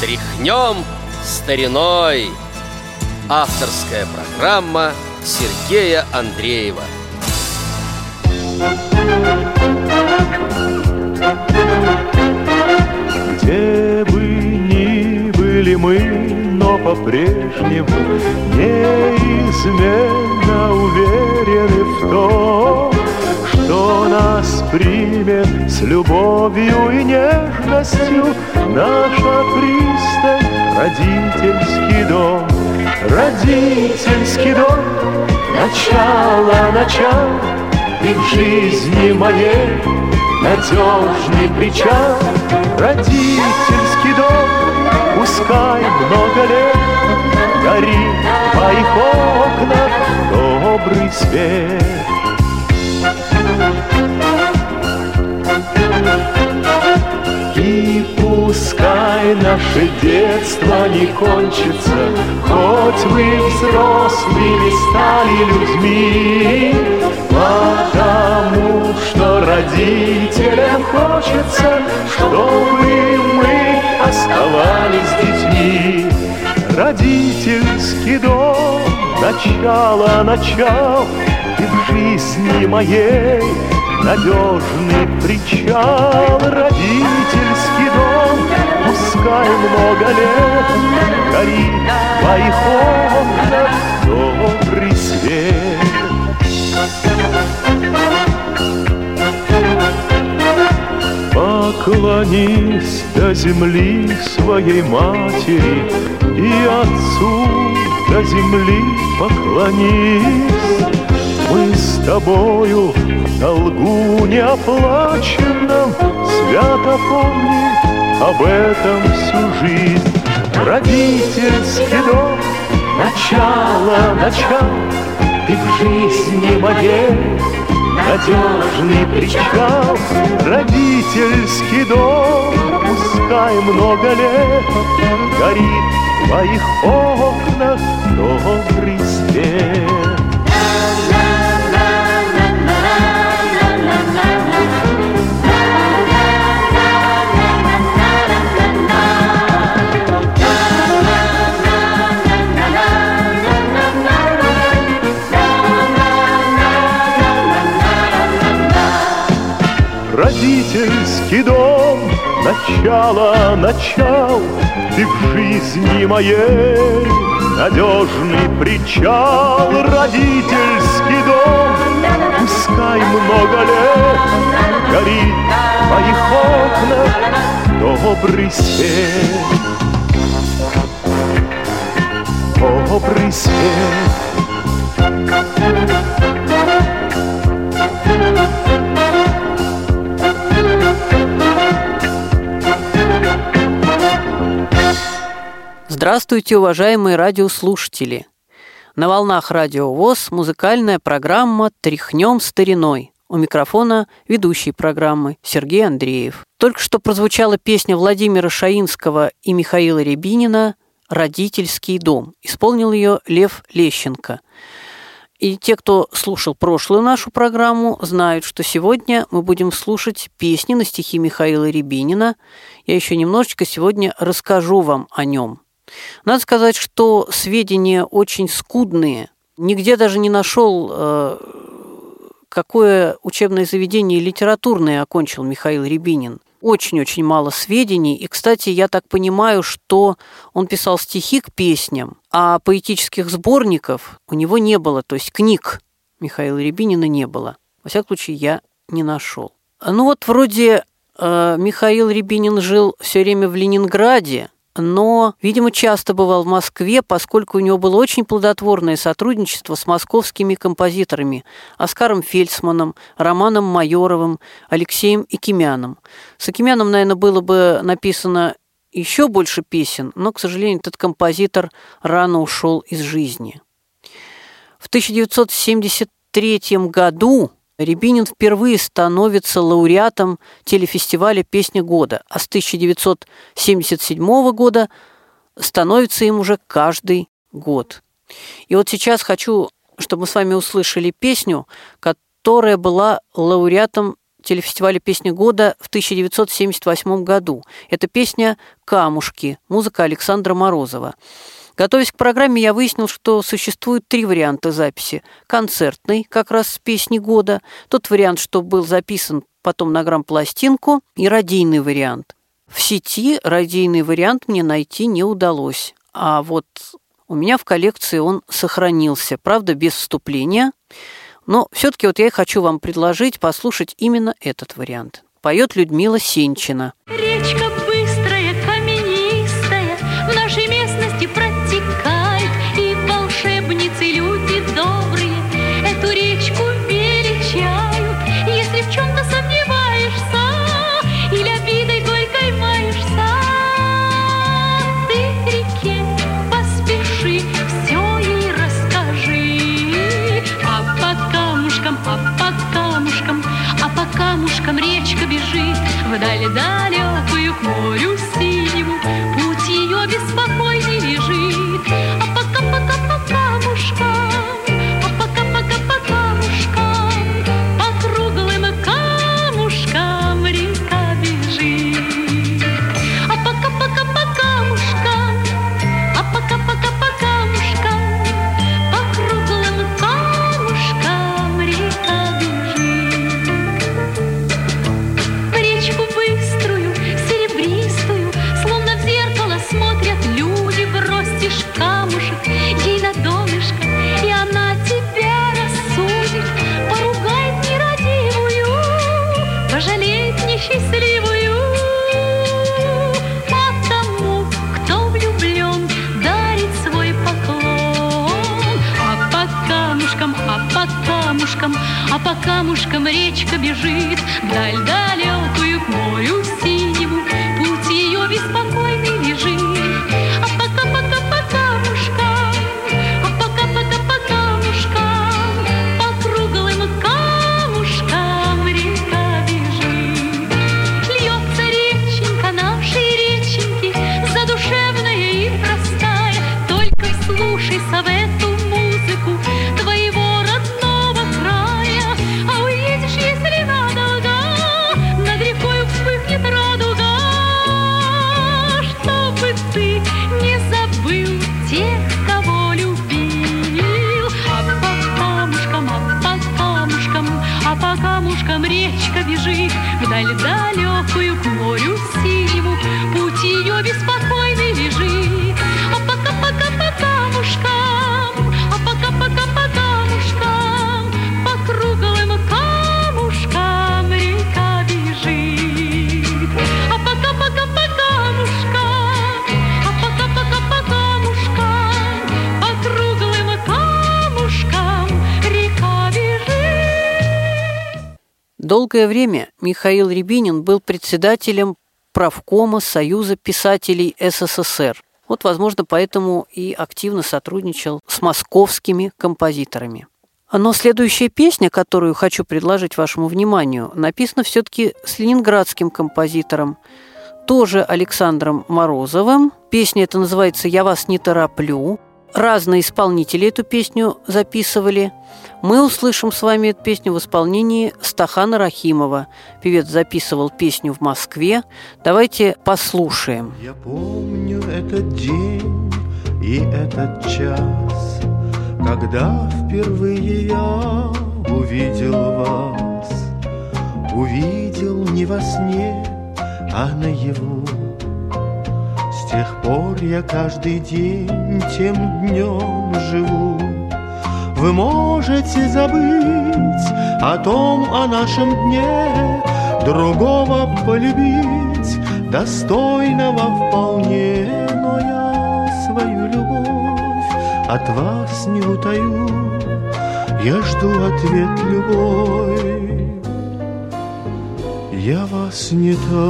Тряхнем стариной. Авторская программа Сергея Андреева. Где бы ни были мы, но по-прежнему Неизменно уверены в том, примет с любовью и нежностью. Наша пристань, родительский дом. Родительский дом, начало, начало И в жизни моей надежный причал. Родительский дом, пускай много лет Горит в твоих окнах добрый свет наше детство не кончится, Хоть вы взрослыми стали людьми, Потому что родителям хочется, Чтобы мы оставались детьми. Родительский дом, начало, начал, И в жизни моей надежный причал, родительский дом, пускай много лет горит твоих окнах добрый свет. Поклонись до земли своей матери и отцу до земли поклонись. Мы с тобою долгу неоплаченном Свято помни об этом всю жизнь. Родительский дом, начало, начало Ты в жизни моей надежный причал. Родительский дом, пускай много лет Горит в твоих окнах добрый свет Родительский дом, начало, начал, Ты в жизни моей надежный причал. Родительский дом, пускай много лет Горит в твоих окнах добрый свет. Добрый свет. Здравствуйте, уважаемые радиослушатели! На волнах Радио ВОЗ музыкальная программа «Тряхнем стариной». У микрофона ведущий программы Сергей Андреев. Только что прозвучала песня Владимира Шаинского и Михаила Рябинина «Родительский дом». Исполнил ее Лев Лещенко. И те, кто слушал прошлую нашу программу, знают, что сегодня мы будем слушать песни на стихи Михаила Рябинина. Я еще немножечко сегодня расскажу вам о нем. Надо сказать, что сведения очень скудные. Нигде даже не нашел, э, какое учебное заведение литературное окончил Михаил Рябинин. Очень-очень мало сведений. И, кстати, я так понимаю, что он писал стихи к песням, а поэтических сборников у него не было, то есть книг Михаила Рябинина не было. Во всяком случае, я не нашел. Ну вот вроде э, Михаил Рябинин жил все время в Ленинграде, но, видимо, часто бывал в Москве, поскольку у него было очень плодотворное сотрудничество с московскими композиторами Оскаром Фельдсманом, Романом Майоровым, Алексеем Икимяном. С Икимяном, наверное, было бы написано еще больше песен, но, к сожалению, этот композитор рано ушел из жизни. В 1973 году Рябинин впервые становится лауреатом телефестиваля «Песня года», а с 1977 года становится им уже каждый год. И вот сейчас хочу, чтобы мы с вами услышали песню, которая была лауреатом телефестиваля «Песня года» в 1978 году. Это песня «Камушки», музыка Александра Морозова. Готовясь к программе, я выяснил, что существует три варианта записи. Концертный, как раз с песни года, тот вариант, что был записан потом на грамм-пластинку, и радийный вариант. В сети радийный вариант мне найти не удалось. А вот у меня в коллекции он сохранился, правда, без вступления. Но все-таки вот я и хочу вам предложить послушать именно этот вариант. Поет Людмила Сенчина. Речка речка бежит вдаль далекую к морю синему. Путь ее беспокойный Долгое время Михаил Рябинин был председателем правкома Союза писателей СССР. Вот, возможно, поэтому и активно сотрудничал с московскими композиторами. Но следующая песня, которую хочу предложить вашему вниманию, написана все-таки с ленинградским композитором, тоже Александром Морозовым. Песня эта называется «Я вас не тороплю». Разные исполнители эту песню записывали. Мы услышим с вами эту песню в исполнении Стахана Рахимова. Певец записывал песню в Москве. Давайте послушаем. Я помню этот день и этот час, Когда впервые я увидел вас. Увидел не во сне, а наяву. С тех пор я каждый день тем днем живу. Вы можете забыть о том, о нашем дне, Другого полюбить, достойного вполне, Но я свою любовь от вас не утаю, Я жду ответ любой. Я вас не тороплю,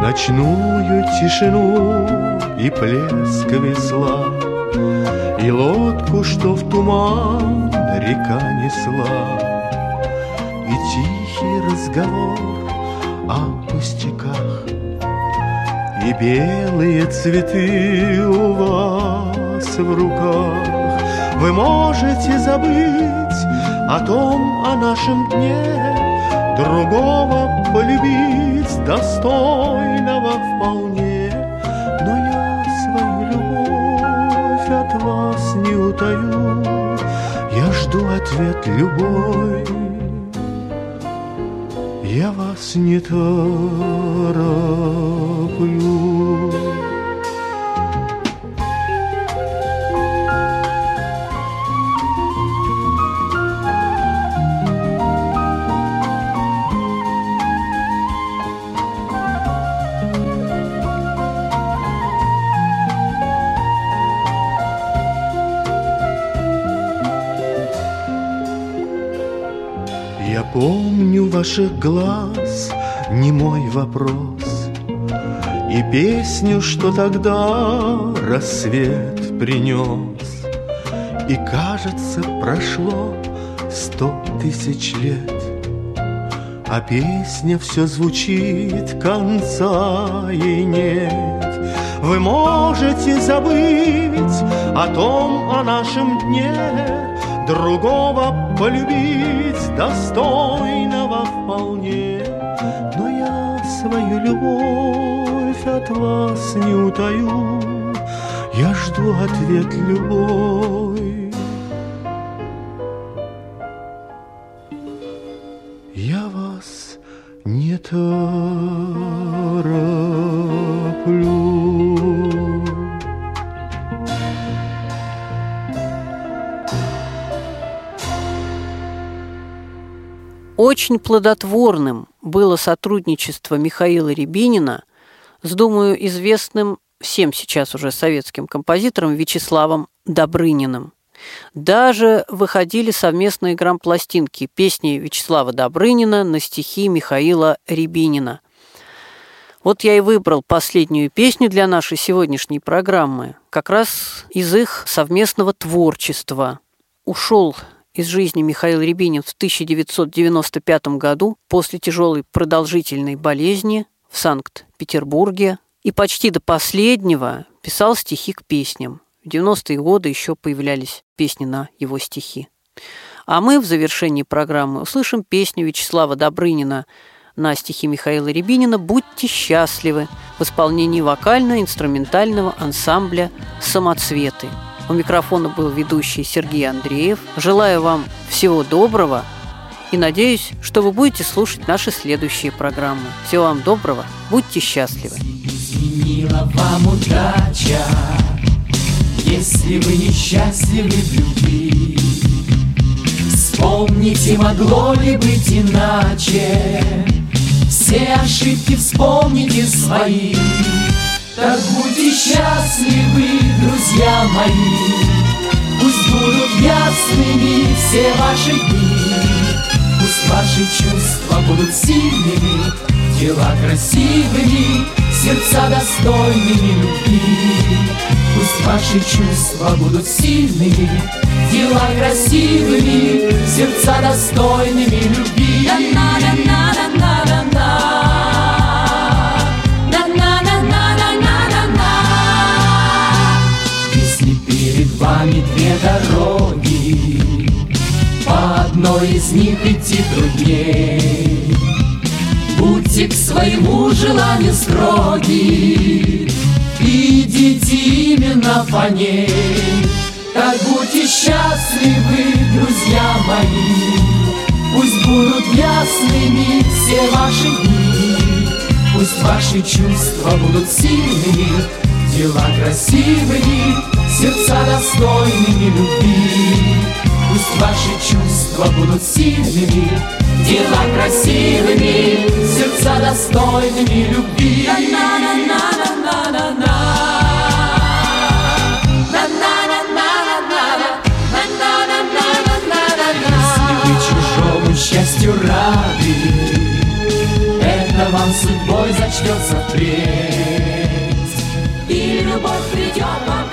Ночную тишину и плеск весла, И лодку, что в туман река несла, И тихий разговор о пустяках, И белые цветы у вас в руках. Вы можете забыть О том, о нашем дне Другого полюбить достойного вполне. Но я свою любовь от вас не утаю Я жду ответ любой. Я вас не тороплю помню ваших глаз, не мой вопрос. И песню, что тогда рассвет принес. И кажется, прошло сто тысяч лет. А песня все звучит, конца ей нет. Вы можете забыть о том, о нашем дне Другого полюбить достойного вполне. Но я свою любовь от вас не утаю. Я жду ответ любой. Я вас не тороплю Очень плодотворным было сотрудничество Михаила Рябинина с, думаю, известным всем сейчас уже советским композитором Вячеславом Добрыниным. Даже выходили совместные грампластинки песни Вячеслава Добрынина на стихи Михаила Рябинина. Вот я и выбрал последнюю песню для нашей сегодняшней программы, как раз из их совместного творчества. Ушел из жизни Михаил Рябинин в 1995 году после тяжелой продолжительной болезни в Санкт-Петербурге и почти до последнего писал стихи к песням. В 90-е годы еще появлялись песни на его стихи. А мы в завершении программы услышим песню Вячеслава Добрынина на стихи Михаила Рябинина «Будьте счастливы» в исполнении вокально-инструментального ансамбля «Самоцветы». У микрофона был ведущий Сергей Андреев. Желаю вам всего доброго и надеюсь, что вы будете слушать наши следующие программы. Всего вам доброго, будьте счастливы. Вам удача, если вы несчастливы в любви. Вспомните, могло ли быть иначе, все ошибки вспомните свои. Так будьте счастливы, друзья мои, Пусть будут ясными все ваши дни, Пусть ваши чувства будут сильными, Дела красивыми, сердца достойными любви. Пусть ваши чувства будут сильными, Дела красивыми, сердца достойными любви. Из них идти трудней. Будьте к своему желанию строги, Идите именно по ней. Так будьте счастливы, друзья мои, Пусть будут ясными все ваши дни, Пусть ваши чувства будут сильными, Дела красивыми, сердца достойными любви. Пусть ваши чувства будут сильными, Дела красивыми, сердца достойными любви. Если вы чужому счастью рады, Это вам судьбой зачтется впредь. И любовь придет вам